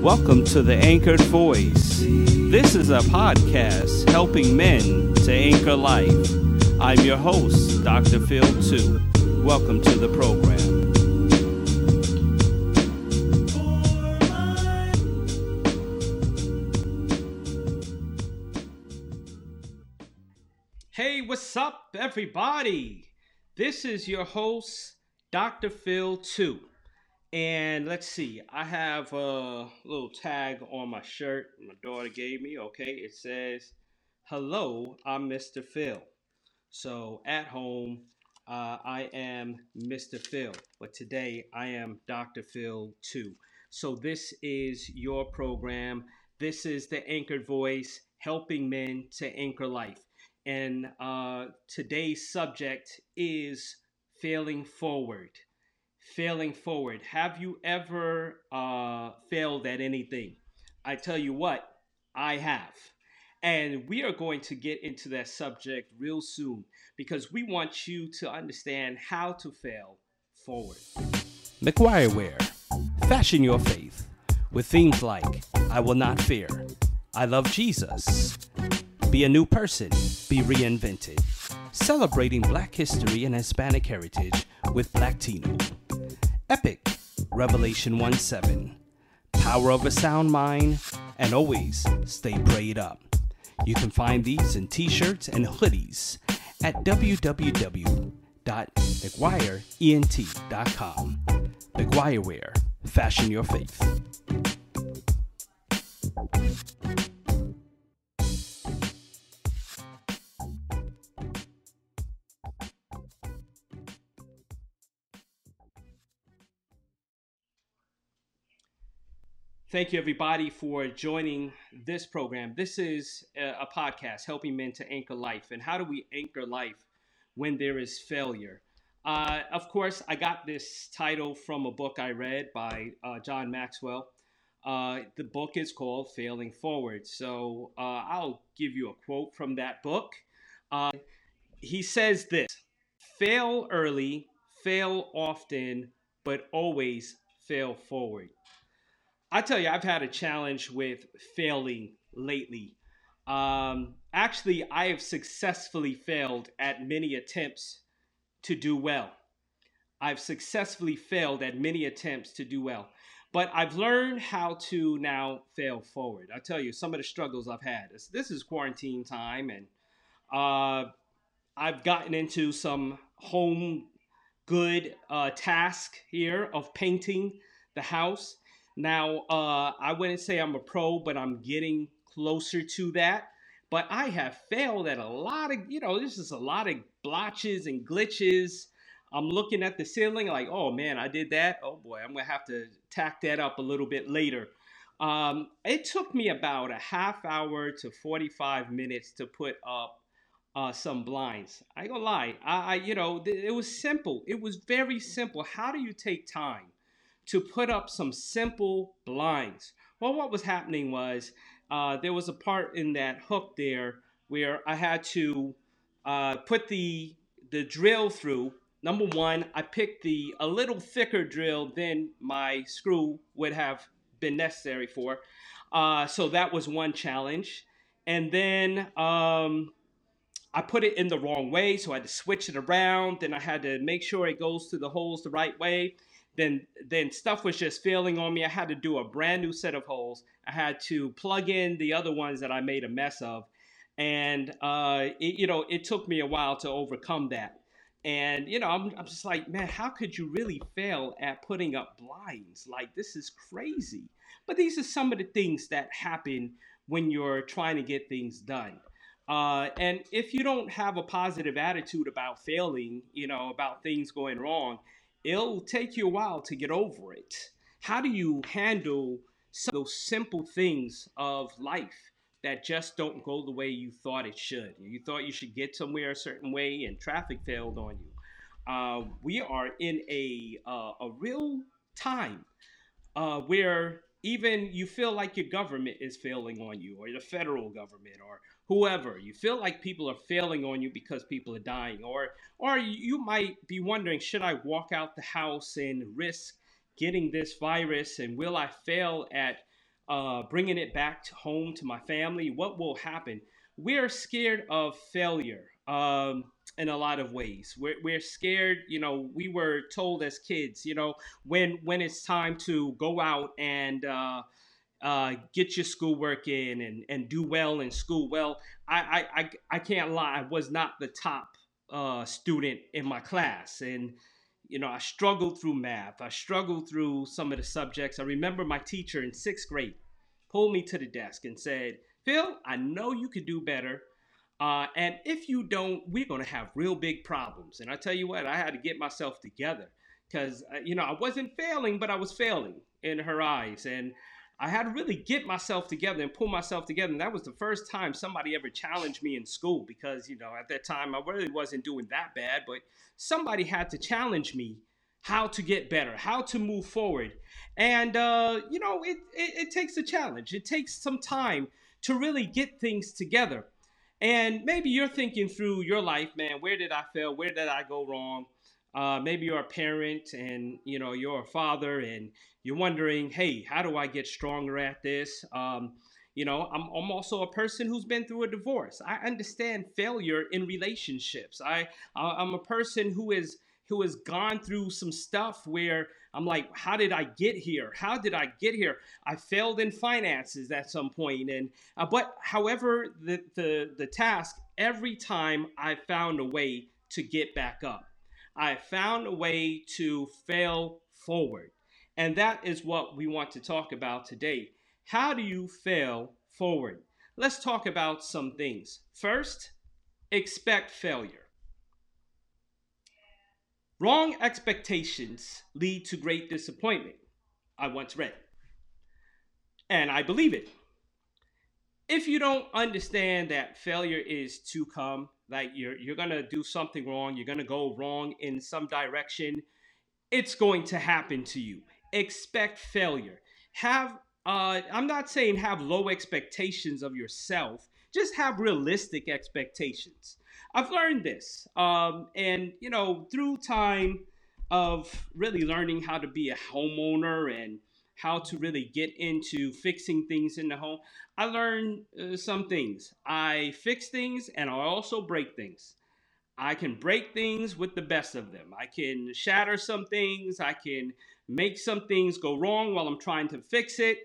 Welcome to the Anchored Voice. This is a podcast helping men to anchor life. I'm your host, Dr. Phil II. Welcome to the program. Hey, what's up, everybody? This is your host, Dr. Phil II. And let's see, I have a little tag on my shirt my daughter gave me. Okay, it says, Hello, I'm Mr. Phil. So at home, uh, I am Mr. Phil, but today I am Dr. Phil II. So this is your program. This is the Anchored Voice helping men to anchor life. And uh, today's subject is failing forward failing forward. Have you ever uh, failed at anything? I tell you what, I have. And we are going to get into that subject real soon because we want you to understand how to fail forward. McGuire Wear, fashion your faith with themes like I will not fear, I love Jesus, be a new person, be reinvented, celebrating Black history and Hispanic heritage with Black Tino Epic, Revelation 1 7. Power of a sound mind, and always stay prayed up. You can find these in t shirts and hoodies at www.mcguireent.com. McGuire Wear, fashion your faith. Thank you, everybody, for joining this program. This is a, podcast helping men to anchor life. And how do we anchor life when there is failure? Uh, of course, I got this title from a book I read by uh, John Maxwell. Uh, the book is called Failing Forward. So uh, I'll give you a quote from that book. Uh, he says this fail early, fail often, but always fail forward. I tell you, I've had a challenge with failing lately. Um, actually, I have successfully failed at many attempts to do well. I've successfully failed at many attempts to do well. But I've learned how to now fail forward. I tell you, some of the struggles I've had. This, this is quarantine time, and uh, I've gotten into some home good uh, task here of painting the house. Now, uh, I wouldn't say I'm a pro, but I'm getting closer to that. But I have failed at a lot of, you know, this is a lot of blotches and glitches. I'm looking at the ceiling like, oh man, I did that. Oh boy, I'm gonna have to tack that up a little bit later. Um, it took me about a half hour to 45 minutes to put up uh, some blinds. I ain't gonna lie, I, I you know, th- it was simple. It was very simple. How do you take time to put up some simple blinds. Well, what was happening was uh, there was a part in that hook there where I had to uh, put the the drill through. Number one, I picked the a little thicker drill than my screw would have been necessary for. Uh, so that was one challenge. And then um, I put it in the wrong way, so I had to switch it around. Then I had to make sure it goes through the holes the right way then then stuff was just failing on me. I had to do a brand new set of holes. I had to plug in the other ones that I made a mess of, and uh, it, you know it took me a while to overcome that. And you know I'm, I'm just like, man, how could you really fail at putting up blinds? Like this is crazy. But these are some of the things that happen when you're trying to get things done. Uh, and if you don't have a positive attitude about failing, you know, about things going wrong, it'll take you a while to get over it. How do you handle those simple things of life that just don't go the way you thought it should? You thought you should get somewhere a certain way and traffic failed on you. Uh, we are in a, uh, a real time uh, where even you feel like your government is failing on you or the federal government or whoever you feel like people are failing on you because people are dying or or you might be wondering should i walk out the house and risk getting this virus and will i fail at uh, bringing it back to home to my family, what will happen? We're scared of failure um, in a lot of ways. We're, we're scared. You know, we were told as kids, you know, when when it's time to go out and uh, uh, get your schoolwork in and, and do well in school. Well, I, I, I, can't lie, I was not the top uh, student in my class. And, you know, I struggled through math. I struggled through some of the subjects. I remember my teacher in sixth grade pulled me to the desk and said, Phil, I know you could do better. Uh, and if you don't, we're going to have real big problems. And I tell you what, I had to get myself together because, uh, you know, I wasn't failing, but I was failing in her eyes. And I had to really get myself together and pull myself together. And that was the first time somebody ever challenged me in school because, you know, at that time I really wasn't doing that bad, but somebody had to challenge me how to get better, how to move forward. And, uh, you know, it, it, it takes a challenge, it takes some time to really get things together. And maybe you're thinking through your life, man, where did I fail? Where did I go wrong? Uh, maybe you're a parent and you know you're a father and you're wondering, hey, how do I get stronger at this? Um, you know, I'm, I'm also a person who's been through a divorce. I understand failure in relationships. I I'm a person who is who has gone through some stuff where I'm like, how did I get here? How did I get here? I failed in finances at some point, and uh, but however the the the task, every time I found a way to get back up. I found a way to fail forward. And that is what we want to talk about today. How do you fail forward? Let's talk about some things. First, expect failure. Wrong expectations lead to great disappointment. I once read. And I believe it. If you don't understand that failure is to come, like you're you're gonna do something wrong, you're gonna go wrong in some direction, it's going to happen to you expect failure. Have uh, I'm not saying have low expectations of yourself. Just have realistic expectations. I've learned this, um, and you know, through time of really learning how to be a homeowner and how to really get into fixing things in the home, I learned uh, some things. I fix things and I also break things. I can break things with the best of them. I can shatter some things. I can make some things go wrong while I'm trying to fix it.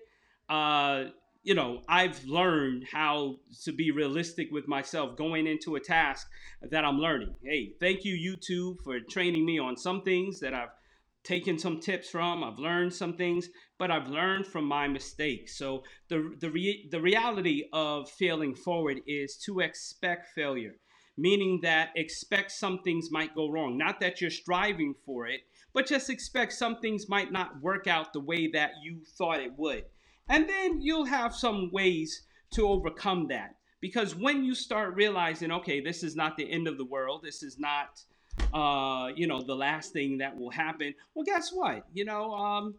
Uh, you know, I've learned how to be realistic with myself going into a task that I'm learning. Hey, thank you, YouTube, for training me on some things that I've taken some tips from. I've learned some things, but I've learned from my mistakes. So the the re- the reality of failing forward is to expect failure, meaning that expect some things might go wrong. Not that you're striving for it, but just expect some things might not work out the way that you thought it would. And then you'll have some ways to overcome that. Because when you start realizing, okay, this is not the end of the world, this is not, uh, you know, the last thing that will happen. Well, guess what? You know, um,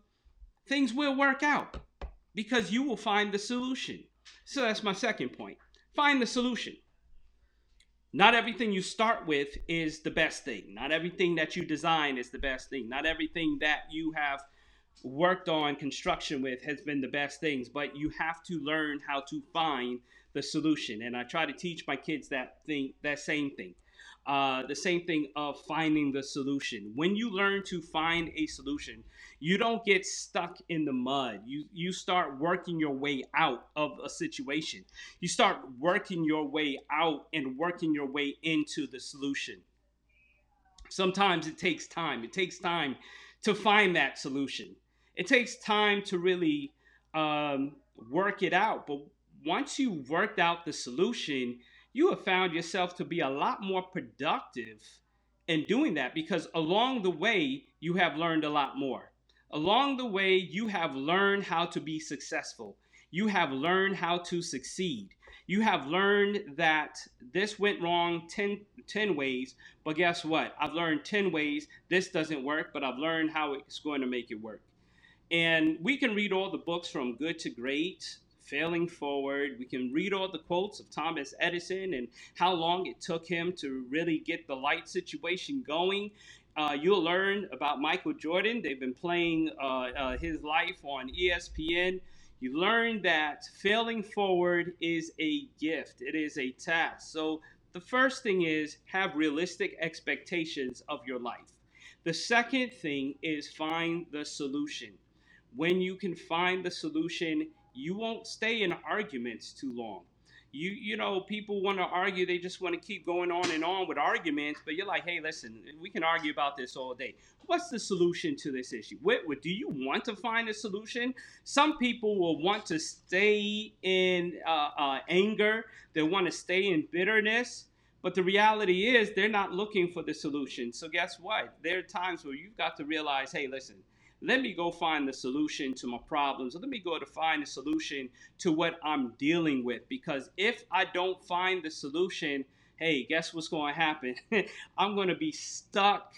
things will work out because you will find the solution. So that's my second point. Find the solution. Not everything you start with is the best thing. Not everything that you design is the best thing. Not everything that you have worked on construction with has been the best things, but you have to learn how to find the solution. And I try to teach my kids that thing, that same thing. Uh, the same thing of finding the solution. When you learn to find a solution, you don't get stuck in the mud. You you start working your way out of a situation. You start working your way out and working your way into the solution. Sometimes it takes time. It takes time to find that solution. It takes time to really um, work it out. But once you worked out the solution, you have found yourself to be a lot more productive in doing that because along the way, you have learned a lot more. Along the way, you have learned how to be successful. You have learned how to succeed. You have learned that this went wrong 10, 10 ways, but guess what? I've learned 10 ways this doesn't work, but I've learned how it's going to make it work. And we can read all the books from good to great, failing forward. We can read all the quotes of Thomas Edison and how long it took him to really get the light situation going. Uh, you'll learn about Michael Jordan. They've been playing uh, uh, his life on ESPN. You learn that failing forward is a gift, it is a task. So, the first thing is have realistic expectations of your life. The second thing is find the solution. When you can find the solution, you won't stay in arguments too long. You you know people want to argue they just want to keep going on and on with arguments but you're like hey listen we can argue about this all day. What's the solution to this issue? What, what do you want to find a solution? Some people will want to stay in uh, uh, anger they want to stay in bitterness but the reality is they're not looking for the solution. So guess what? There are times where you've got to realize hey listen let me go find the solution to my problems. Let me go to find the solution to what I'm dealing with. Because if I don't find the solution, hey, guess what's going to happen? I'm going to be stuck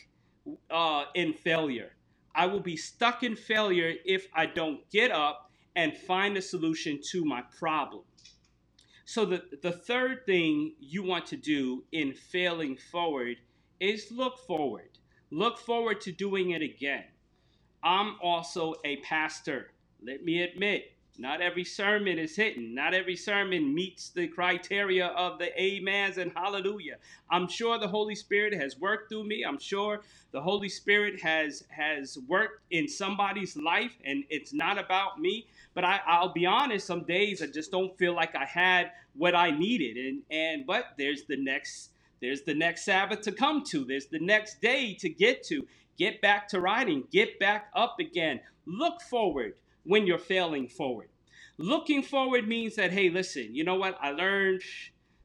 uh, in failure. I will be stuck in failure if I don't get up and find a solution to my problem. So, the, the third thing you want to do in failing forward is look forward. Look forward to doing it again. I'm also a pastor. Let me admit, not every sermon is hitting. Not every sermon meets the criteria of the amens and hallelujah. I'm sure the Holy Spirit has worked through me. I'm sure the Holy Spirit has has worked in somebody's life, and it's not about me. But I, I'll be honest, some days I just don't feel like I had what I needed. And and but there's the next there's the next Sabbath to come to. There's the next day to get to. Get back to riding. Get back up again. Look forward when you're failing forward. Looking forward means that, hey, listen, you know what? I learned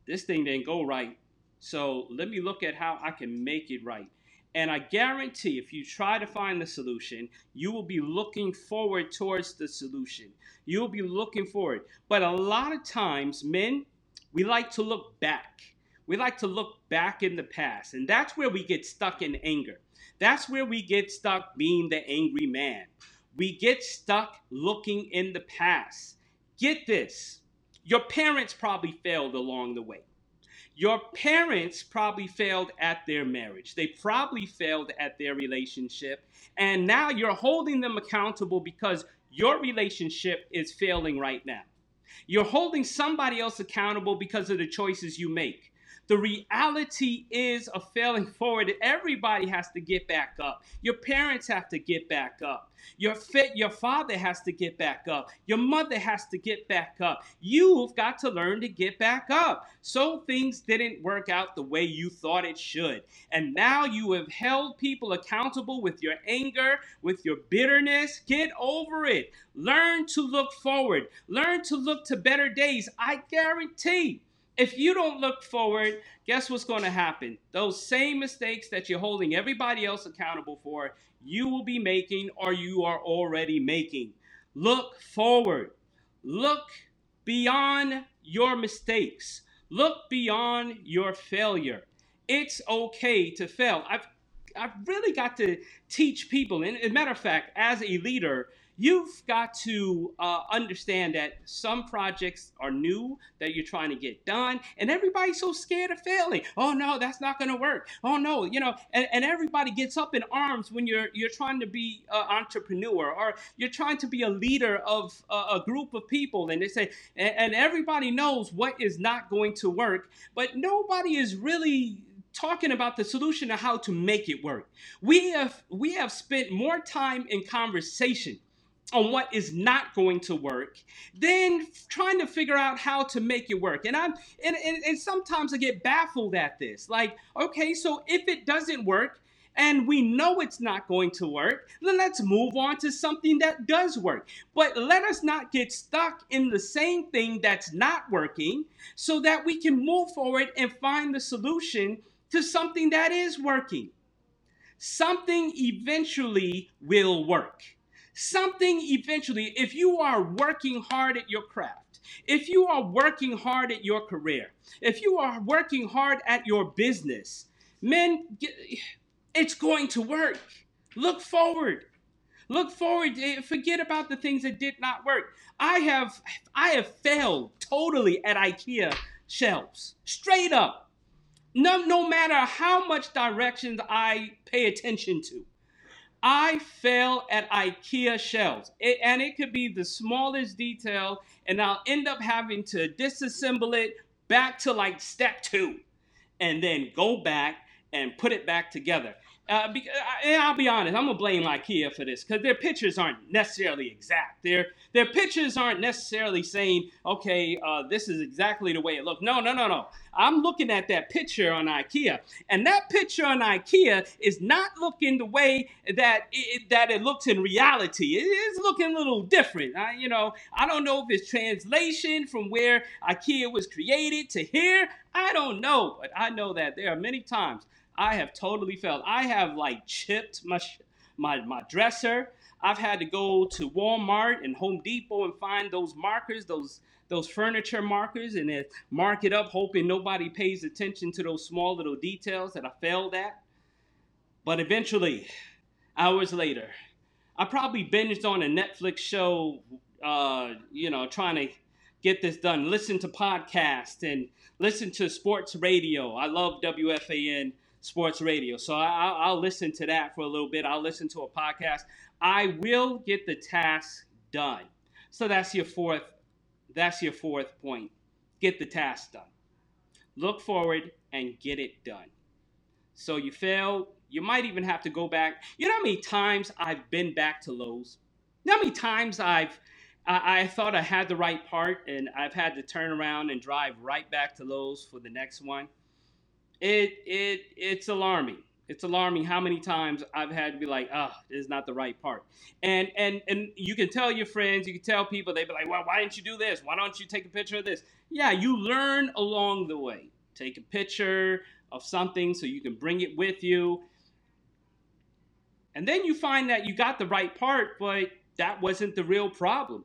this thing didn't go right. So let me look at how I can make it right. And I guarantee if you try to find the solution, you will be looking forward towards the solution. You'll be looking forward. But a lot of times, men, we like to look back. We like to look back in the past. And that's where we get stuck in anger. That's where we get stuck being the angry man. We get stuck looking in the past. Get this your parents probably failed along the way. Your parents probably failed at their marriage. They probably failed at their relationship. And now you're holding them accountable because your relationship is failing right now. You're holding somebody else accountable because of the choices you make. The reality is a failing forward. Everybody has to get back up. Your parents have to get back up. Your fit, your father has to get back up. Your mother has to get back up. You've got to learn to get back up. So things didn't work out the way you thought it should. And now you have held people accountable with your anger, with your bitterness. Get over it. Learn to look forward. Learn to look to better days. I guarantee if you don't look forward, guess what's going to happen? Those same mistakes that you're holding everybody else accountable for, you will be making or you are already making. Look forward. Look beyond your mistakes. Look beyond your failure. It's okay to fail. I've I've really got to teach people, and as a matter of fact, as a leader, you've got to uh, understand that some projects are new that you're trying to get done and everybody's so scared of failing oh no that's not going to work oh no you know and, and everybody gets up in arms when you're you're trying to be an entrepreneur or you're trying to be a leader of a, a group of people and they say and, and everybody knows what is not going to work but nobody is really talking about the solution of how to make it work. We have we have spent more time in conversation on what is not going to work then trying to figure out how to make it work. And I'm and, and, and sometimes I get baffled at this. Like, okay, so if it doesn't work, and we know it's not going to work, then let's move on to something that does work. But let us not get stuck in the same thing that's not working so that we can move forward and find the solution to something that is working. Something eventually will work. Something eventually, if you are working hard at your craft, if you are working hard at your career, if you are working hard at your business, men, it's going to work. Look forward. Look forward. Eh, forget about the things that did not work. I have I have failed totally at IKEA shelves. Straight up. No, no matter how much directions I pay attention to. I fail at IKEA shelves, it, and it could be the smallest detail, and I'll end up having to disassemble it back to like step two, and then go back and put it back together. Uh, uh, and I'll be honest, I'm gonna blame IKEA for this because their pictures aren't necessarily exact. Their their pictures aren't necessarily saying, okay, uh, this is exactly the way it looks. No, no, no, no. I'm looking at that picture on IKEA, and that picture on IKEA is not looking the way that it, that it looks in reality. It is looking a little different. I, you know, I don't know if it's translation from where IKEA was created to here. I don't know, but I know that there are many times I have totally failed. I have like chipped my my my dresser. I've had to go to Walmart and Home Depot and find those markers, those those furniture markers, and then mark it up, hoping nobody pays attention to those small little details that I failed at. But eventually, hours later, I probably binged on a Netflix show, uh, you know, trying to get this done. Listen to podcasts and listen to sports radio. I love WFAN sports radio. So I, will listen to that for a little bit. I'll listen to a podcast. I will get the task done. So that's your fourth. That's your fourth point. Get the task done. Look forward and get it done. So you fail. You might even have to go back. You know how many times I've been back to Lowe's? You know how many times I've I, I thought I had the right part and I've had to turn around and drive right back to Lowe's for the next one it it it's alarming. It's alarming how many times I've had to be like, ah, this is not the right part. And and and you can tell your friends, you can tell people, they'd be like, well, why didn't you do this? Why don't you take a picture of this? Yeah, you learn along the way. Take a picture of something so you can bring it with you. And then you find that you got the right part, but that wasn't the real problem.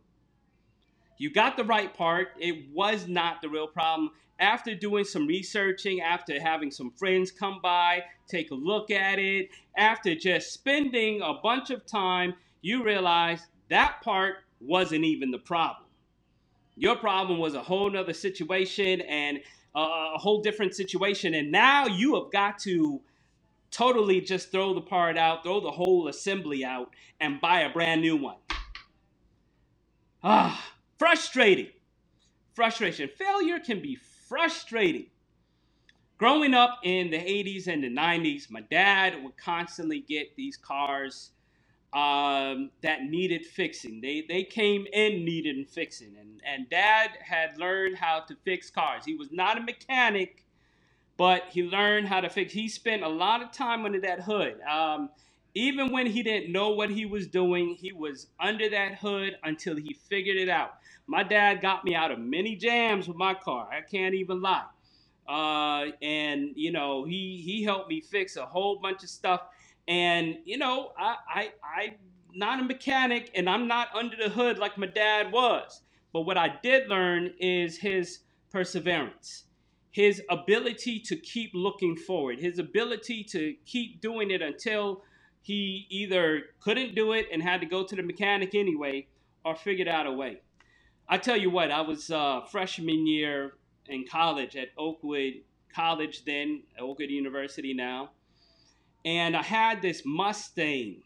You got the right part, it was not the real problem after doing some researching, after having some friends come by, take a look at it, after just spending a bunch of time, you realize that part wasn't even the problem. Your problem was a whole nother situation and a whole different situation. And now you have got to totally just throw the part out, throw the whole assembly out, and buy a brand new one. Ah, frustrating. Frustration. Failure can be frustrating. Growing up in the 80s and the 90s, my dad would constantly get these cars um, that needed fixing. They, they came in needed fixing. And, and dad had learned how to fix cars. He was not a mechanic, but he learned how to fix. He spent a lot of time under that hood. Um, even when he didn't know what he was doing, he was under that hood until he figured it out. My dad got me out of many jams with my car. I can't even lie. Uh, and you know, he he helped me fix a whole bunch of stuff. And you know, I I I'm not a mechanic, and I'm not under the hood like my dad was. But what I did learn is his perseverance, his ability to keep looking forward, his ability to keep doing it until he either couldn't do it and had to go to the mechanic anyway, or figured out a way. I tell you what, I was uh, freshman year in college at Oakwood College then, Oakwood University now, and I had this Mustang.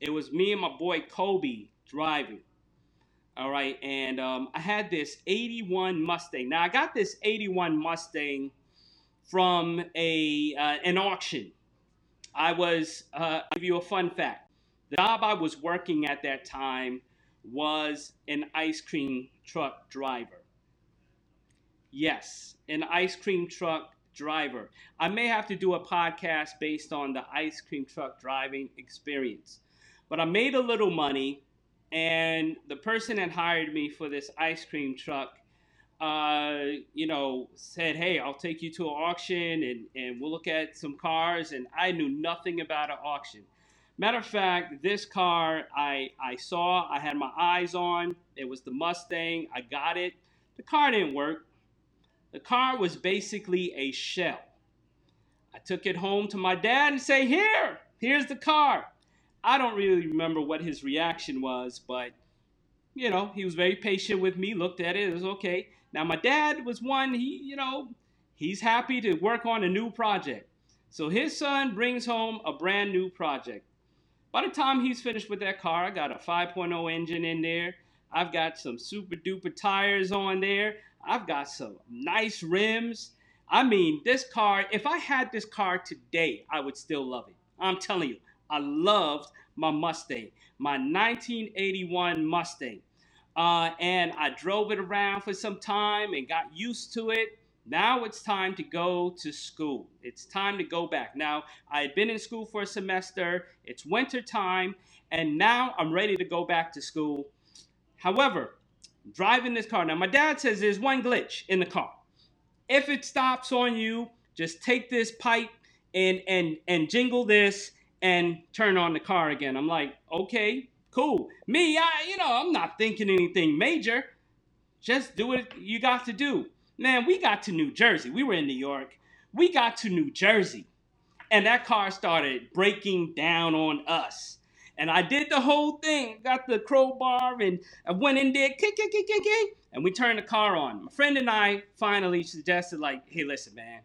It was me and my boy Kobe driving. All right, and um, I had this 81 Mustang. Now I got this 81 Mustang from a uh, an auction. I was uh, give you a fun fact. The job I was working at that time was an ice cream truck driver. Yes, an ice cream truck driver. I may have to do a podcast based on the ice cream truck driving experience. But I made a little money, and the person that hired me for this ice cream truck, uh, you know, said, Hey, I'll take you to an auction and, and we'll look at some cars. And I knew nothing about an auction. Matter of fact, this car I, I saw, I had my eyes on. It was the Mustang. I got it. The car didn't work. The car was basically a shell. I took it home to my dad and say, "Here, here's the car." I don't really remember what his reaction was, but you know, he was very patient with me, looked at it, it was okay. Now my dad was one, he, you know, he's happy to work on a new project. So his son brings home a brand new project. By the time he's finished with that car, I got a 5.0 engine in there. I've got some super duper tires on there. I've got some nice rims. I mean, this car, if I had this car today, I would still love it. I'm telling you, I loved my Mustang, my 1981 Mustang. Uh, and I drove it around for some time and got used to it. Now it's time to go to school. It's time to go back. Now, I had been in school for a semester, it's winter time, and now I'm ready to go back to school. However, driving this car, now my dad says there's one glitch in the car. If it stops on you, just take this pipe and and and jingle this and turn on the car again. I'm like, okay, cool. Me, I you know, I'm not thinking anything major. Just do what you got to do. Man, we got to New Jersey. We were in New York. We got to New Jersey, and that car started breaking down on us. And I did the whole thing. Got the crowbar and I went in there, kick, kick, kick, kick, kick, and we turned the car on. My friend and I finally suggested, like, hey, listen, man,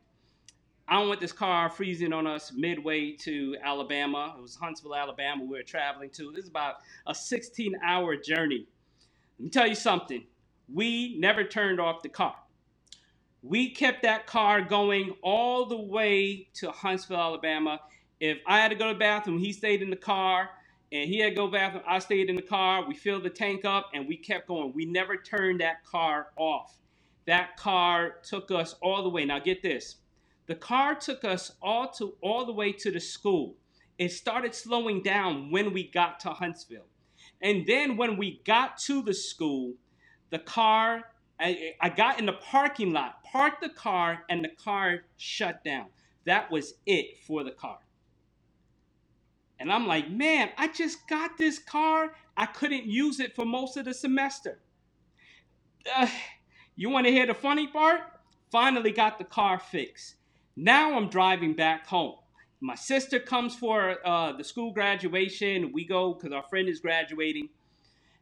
I don't want this car freezing on us midway to Alabama. It was Huntsville, Alabama, we were traveling to. This is about a 16 hour journey. Let me tell you something. We never turned off the car. We kept that car going all the way to Huntsville, Alabama. If I had to go to the bathroom, he stayed in the car and he had to go to the bathroom. I stayed in the car. We filled the tank up and we kept going. We never turned that car off. That car took us all the way. Now get this. The car took us all to all the way to the school. It started slowing down when we got to Huntsville. And then when we got to the school, the car I, I got in the parking lot, parked the car, and the car shut down. That was it for the car. And I'm like, man, I just got this car. I couldn't use it for most of the semester. Uh, you want to hear the funny part? Finally got the car fixed. Now I'm driving back home. My sister comes for uh, the school graduation. We go because our friend is graduating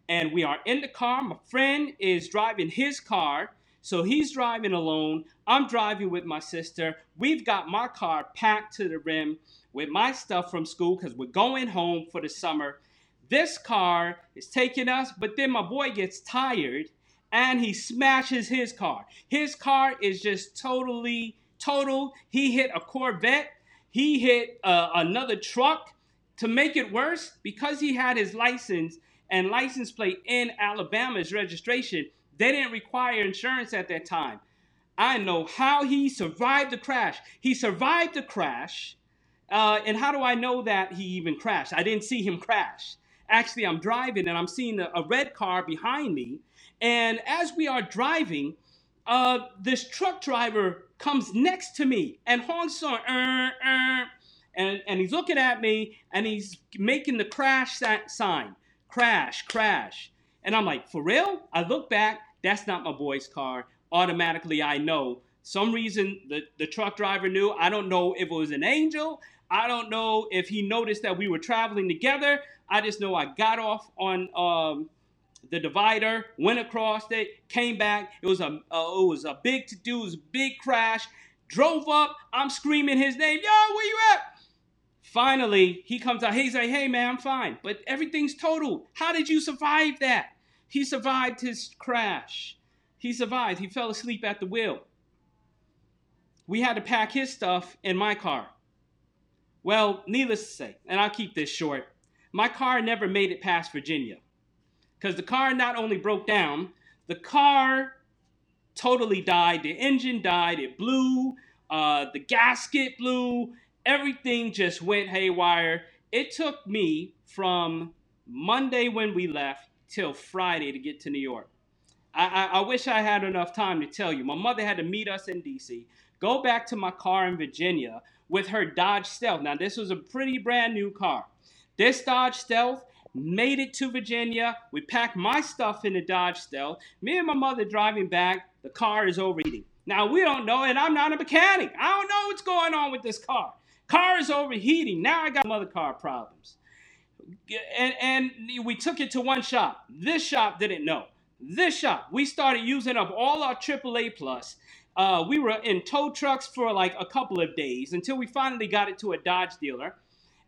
and we are in the car. My friend is driving his car, so he's driving alone. I'm driving with my sister. We've got my car packed to the rim with my stuff from school because we're going home for the summer. This car is taking us, but then my boy gets tired and he smashes his car. His car is just totally total. He hit a Corvette, he hit uh, another truck. To make it worse, because he had his license, and license plate in Alabama's registration, they didn't require insurance at that time. I know how he survived the crash. He survived the crash. Uh, and how do I know that he even crashed? I didn't see him crash. Actually, I'm driving and I'm seeing a, a red car behind me. And as we are driving, uh, this truck driver comes next to me and honks on, uh, uh, and, and he's looking at me and he's making the crash sign crash, crash. And I'm like, for real? I look back, that's not my boy's car. Automatically, I know. Some reason the, the truck driver knew. I don't know if it was an angel. I don't know if he noticed that we were traveling together. I just know I got off on um, the divider, went across it, came back. It was a uh, it was a big to do. It was a big crash. Drove up. I'm screaming his name. Yo, where you at? Finally, he comes out. He's like, hey, man, I'm fine. But everything's total. How did you survive that? He survived his crash. He survived. He fell asleep at the wheel. We had to pack his stuff in my car. Well, needless to say, and I'll keep this short, my car never made it past Virginia. Because the car not only broke down, the car totally died. The engine died. It blew. Uh, the gasket blew everything just went haywire. It took me from Monday when we left till Friday to get to New York. I, I, I, wish I had enough time to tell you. My mother had to meet us in DC, go back to my car in Virginia with her Dodge Stealth. Now, this was a pretty brand new car. This Dodge Stealth made it to Virginia. We packed my stuff in the Dodge Stealth. Me and my mother driving back, the car is overheating. Now, we don't know, and I'm not a mechanic. I don't know what's going on with this car. Car is overheating. Now I got some other car problems. And, and we took it to one shop. This shop didn't know. This shop, we started using up all our AAA plus. Uh, we were in tow trucks for like a couple of days until we finally got it to a Dodge dealer.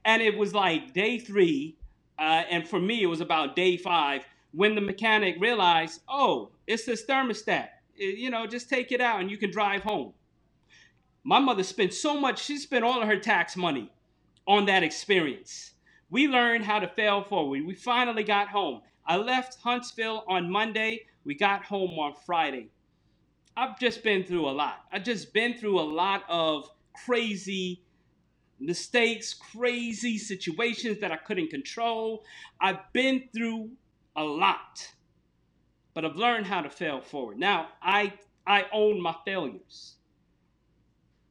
And it was like day three, uh, and for me, it was about day five when the mechanic realized, oh, it's this thermostat. It- you know, just take it out and you can drive home. My mother spent so much, she spent all of her tax money on that experience. We learned how to fail forward. We finally got home. I left Huntsville on Monday. We got home on Friday. I've just been through a lot. I've just been through a lot of crazy mistakes, crazy situations that I couldn't control. I've been through a lot. But I've learned how to fail forward. Now, I I own my failures.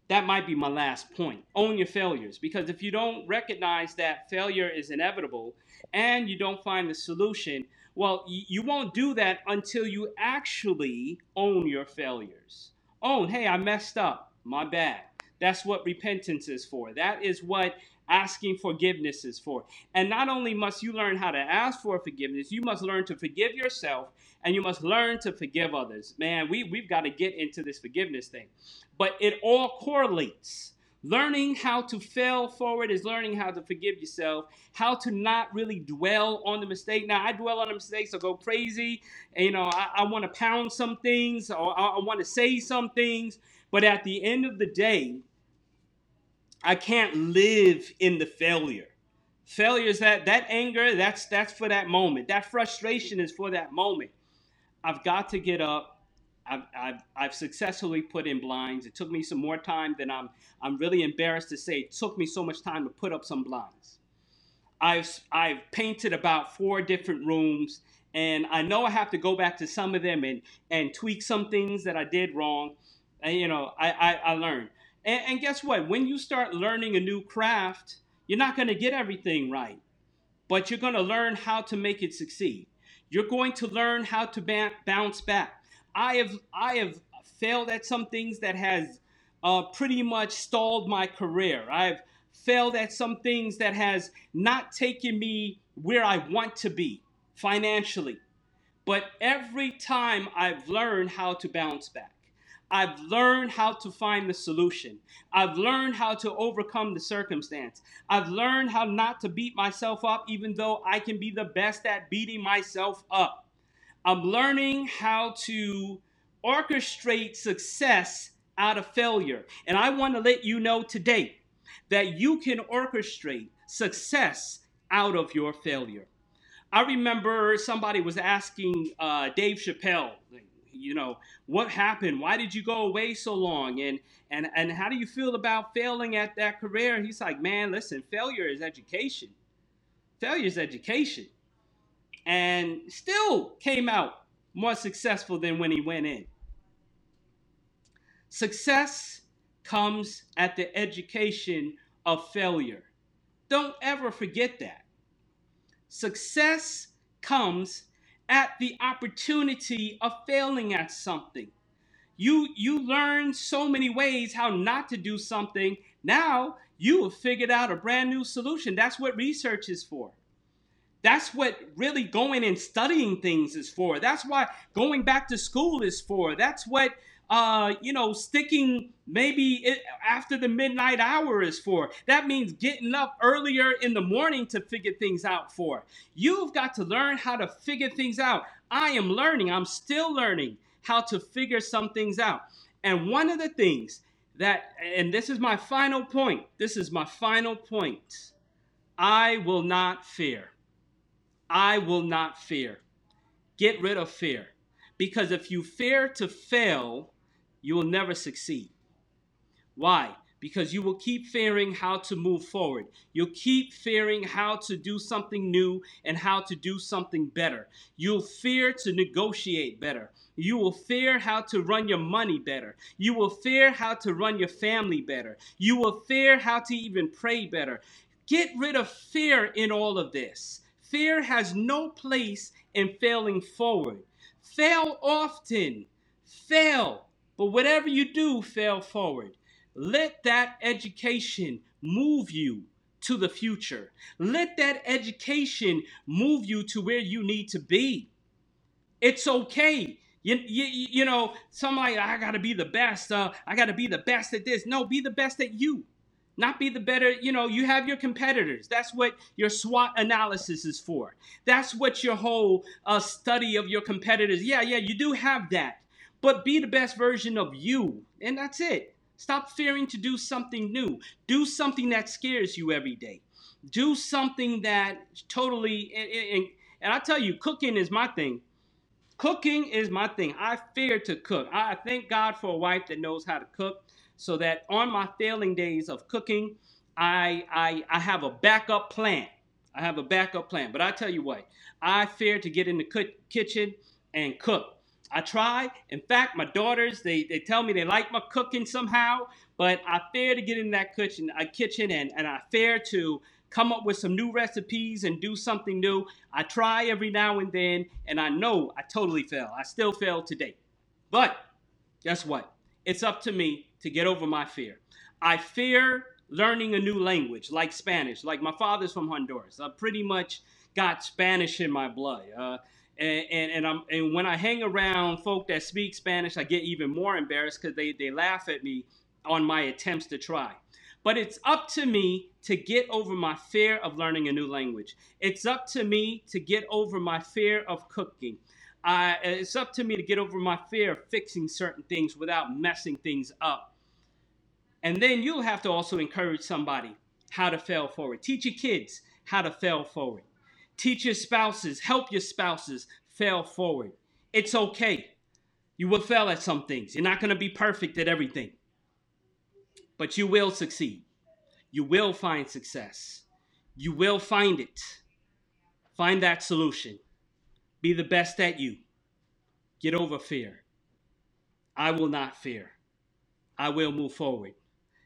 That might be my last point. Own your failures because if you don't recognize that failure is inevitable and you don't find the solution, well, y- you won't do that until you actually own your failures. Own, hey, I messed up. My bad. That's what repentance is for. That is what asking forgiveness is for. And not only must you learn how to ask for forgiveness, you must learn to forgive yourself and you must learn to forgive others. Man, we, we've got to get into this forgiveness thing. But it all correlates. Learning how to fail forward is learning how to forgive yourself, how to not really dwell on the mistake. Now, I dwell on the mistakes, I go crazy. And, you know, I, I want to pound some things or I, I want to say some things. But at the end of the day, I can't live in the failure. Failure is that that anger, that's that's for that moment. That frustration is for that moment. I've got to get up. I've, I've, I've successfully put in blinds. It took me some more time than I'm I'm really embarrassed to say. It took me so much time to put up some blinds. I've I've painted about four different rooms, and I know I have to go back to some of them and and tweak some things that I did wrong. And you know, I I, I learned. And, and guess what? When you start learning a new craft, you're not going to get everything right, but you're going to learn how to make it succeed. You're going to learn how to ba- bounce back. I have I have failed at some things that has uh, pretty much stalled my career. I've failed at some things that has not taken me where I want to be financially. But every time I've learned how to bounce back. I've learned how to find the solution. I've learned how to overcome the circumstance. I've learned how not to beat myself up, even though I can be the best at beating myself up. I'm learning how to orchestrate success out of failure. And I want to let you know today that you can orchestrate success out of your failure. I remember somebody was asking uh, Dave Chappelle, you know, what happened? Why did you go away so long? And and and how do you feel about failing at that career? He's like, man, listen, failure is education. Failure is education, and still came out more successful than when he went in. Success comes at the education of failure. Don't ever forget that. Success comes at the opportunity of failing at something. You you learn so many ways how not to do something. Now you have figured out a brand new solution. That's what research is for. That's what really going and studying things is for. That's why going back to school is for. That's what uh, you know, sticking maybe it, after the midnight hour is for. That means getting up earlier in the morning to figure things out for. You've got to learn how to figure things out. I am learning. I'm still learning how to figure some things out. And one of the things that, and this is my final point. This is my final point. I will not fear. I will not fear. Get rid of fear. Because if you fear to fail, you will never succeed. Why? Because you will keep fearing how to move forward. You'll keep fearing how to do something new and how to do something better. You'll fear to negotiate better. You will fear how to run your money better. You will fear how to run your family better. You will fear how to even pray better. Get rid of fear in all of this. Fear has no place in failing forward. Fail often. Fail. But whatever you do, fail forward. Let that education move you to the future. Let that education move you to where you need to be. It's okay. You, you, you know, somebody, I got to be the best. Uh, I got to be the best at this. No, be the best at you. not be the better you know you have your competitors that's what your swot analysis is for that's what your whole uh, study of your competitors yeah yeah you do have that but be the best version of you and that's it stop fearing to do something new do something that scares you every day do something that totally and, and, and i tell you cooking is my thing cooking is my thing i fear to cook i thank god for a wife that knows how to cook so that on my failing days of cooking, I, I, I have a backup plan. I have a backup plan. But I tell you what, I fear to get in the kitchen and cook. I try. In fact, my daughters, they, they tell me they like my cooking somehow, but I fear to get in that kitchen, uh, kitchen and, and I fear to come up with some new recipes and do something new. I try every now and then, and I know I totally fail. I still fail today. But guess what? It's up to me to get over my fear. I fear learning a new language like Spanish. Like my father's from Honduras. I pretty much got Spanish in my blood. Uh, and, and, I'm, and when I hang around folk that speak Spanish, I get even more embarrassed because they, they laugh at me on my attempts to try. But it's up to me to get over my fear of learning a new language. It's up to me to get over my fear of cooking. I, it's up to me to get over my fear of fixing certain things without messing things up. And then you'll have to also encourage somebody how to fail forward. Teach your kids how to fail forward. Teach your spouses, help your spouses fail forward. It's okay. You will fail at some things. You're not going to be perfect at everything. But you will succeed. You will find success. You will find it. Find that solution. Be the best at you. Get over fear. I will not fear. I will move forward.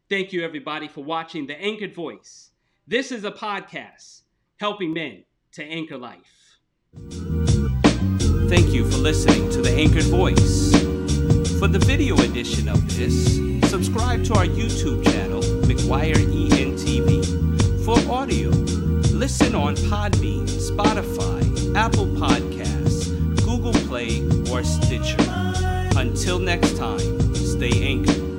Thank you, everybody, for watching The Anchored Voice. This is a podcast helping men to anchor life. Thank you for listening to The Anchored Voice. For the video edition of this, subscribe to our YouTube channel, McGuire. For audio, listen on Podbean, Spotify, Apple Podcasts, Google Play, or Stitcher. Until next time, stay anchored.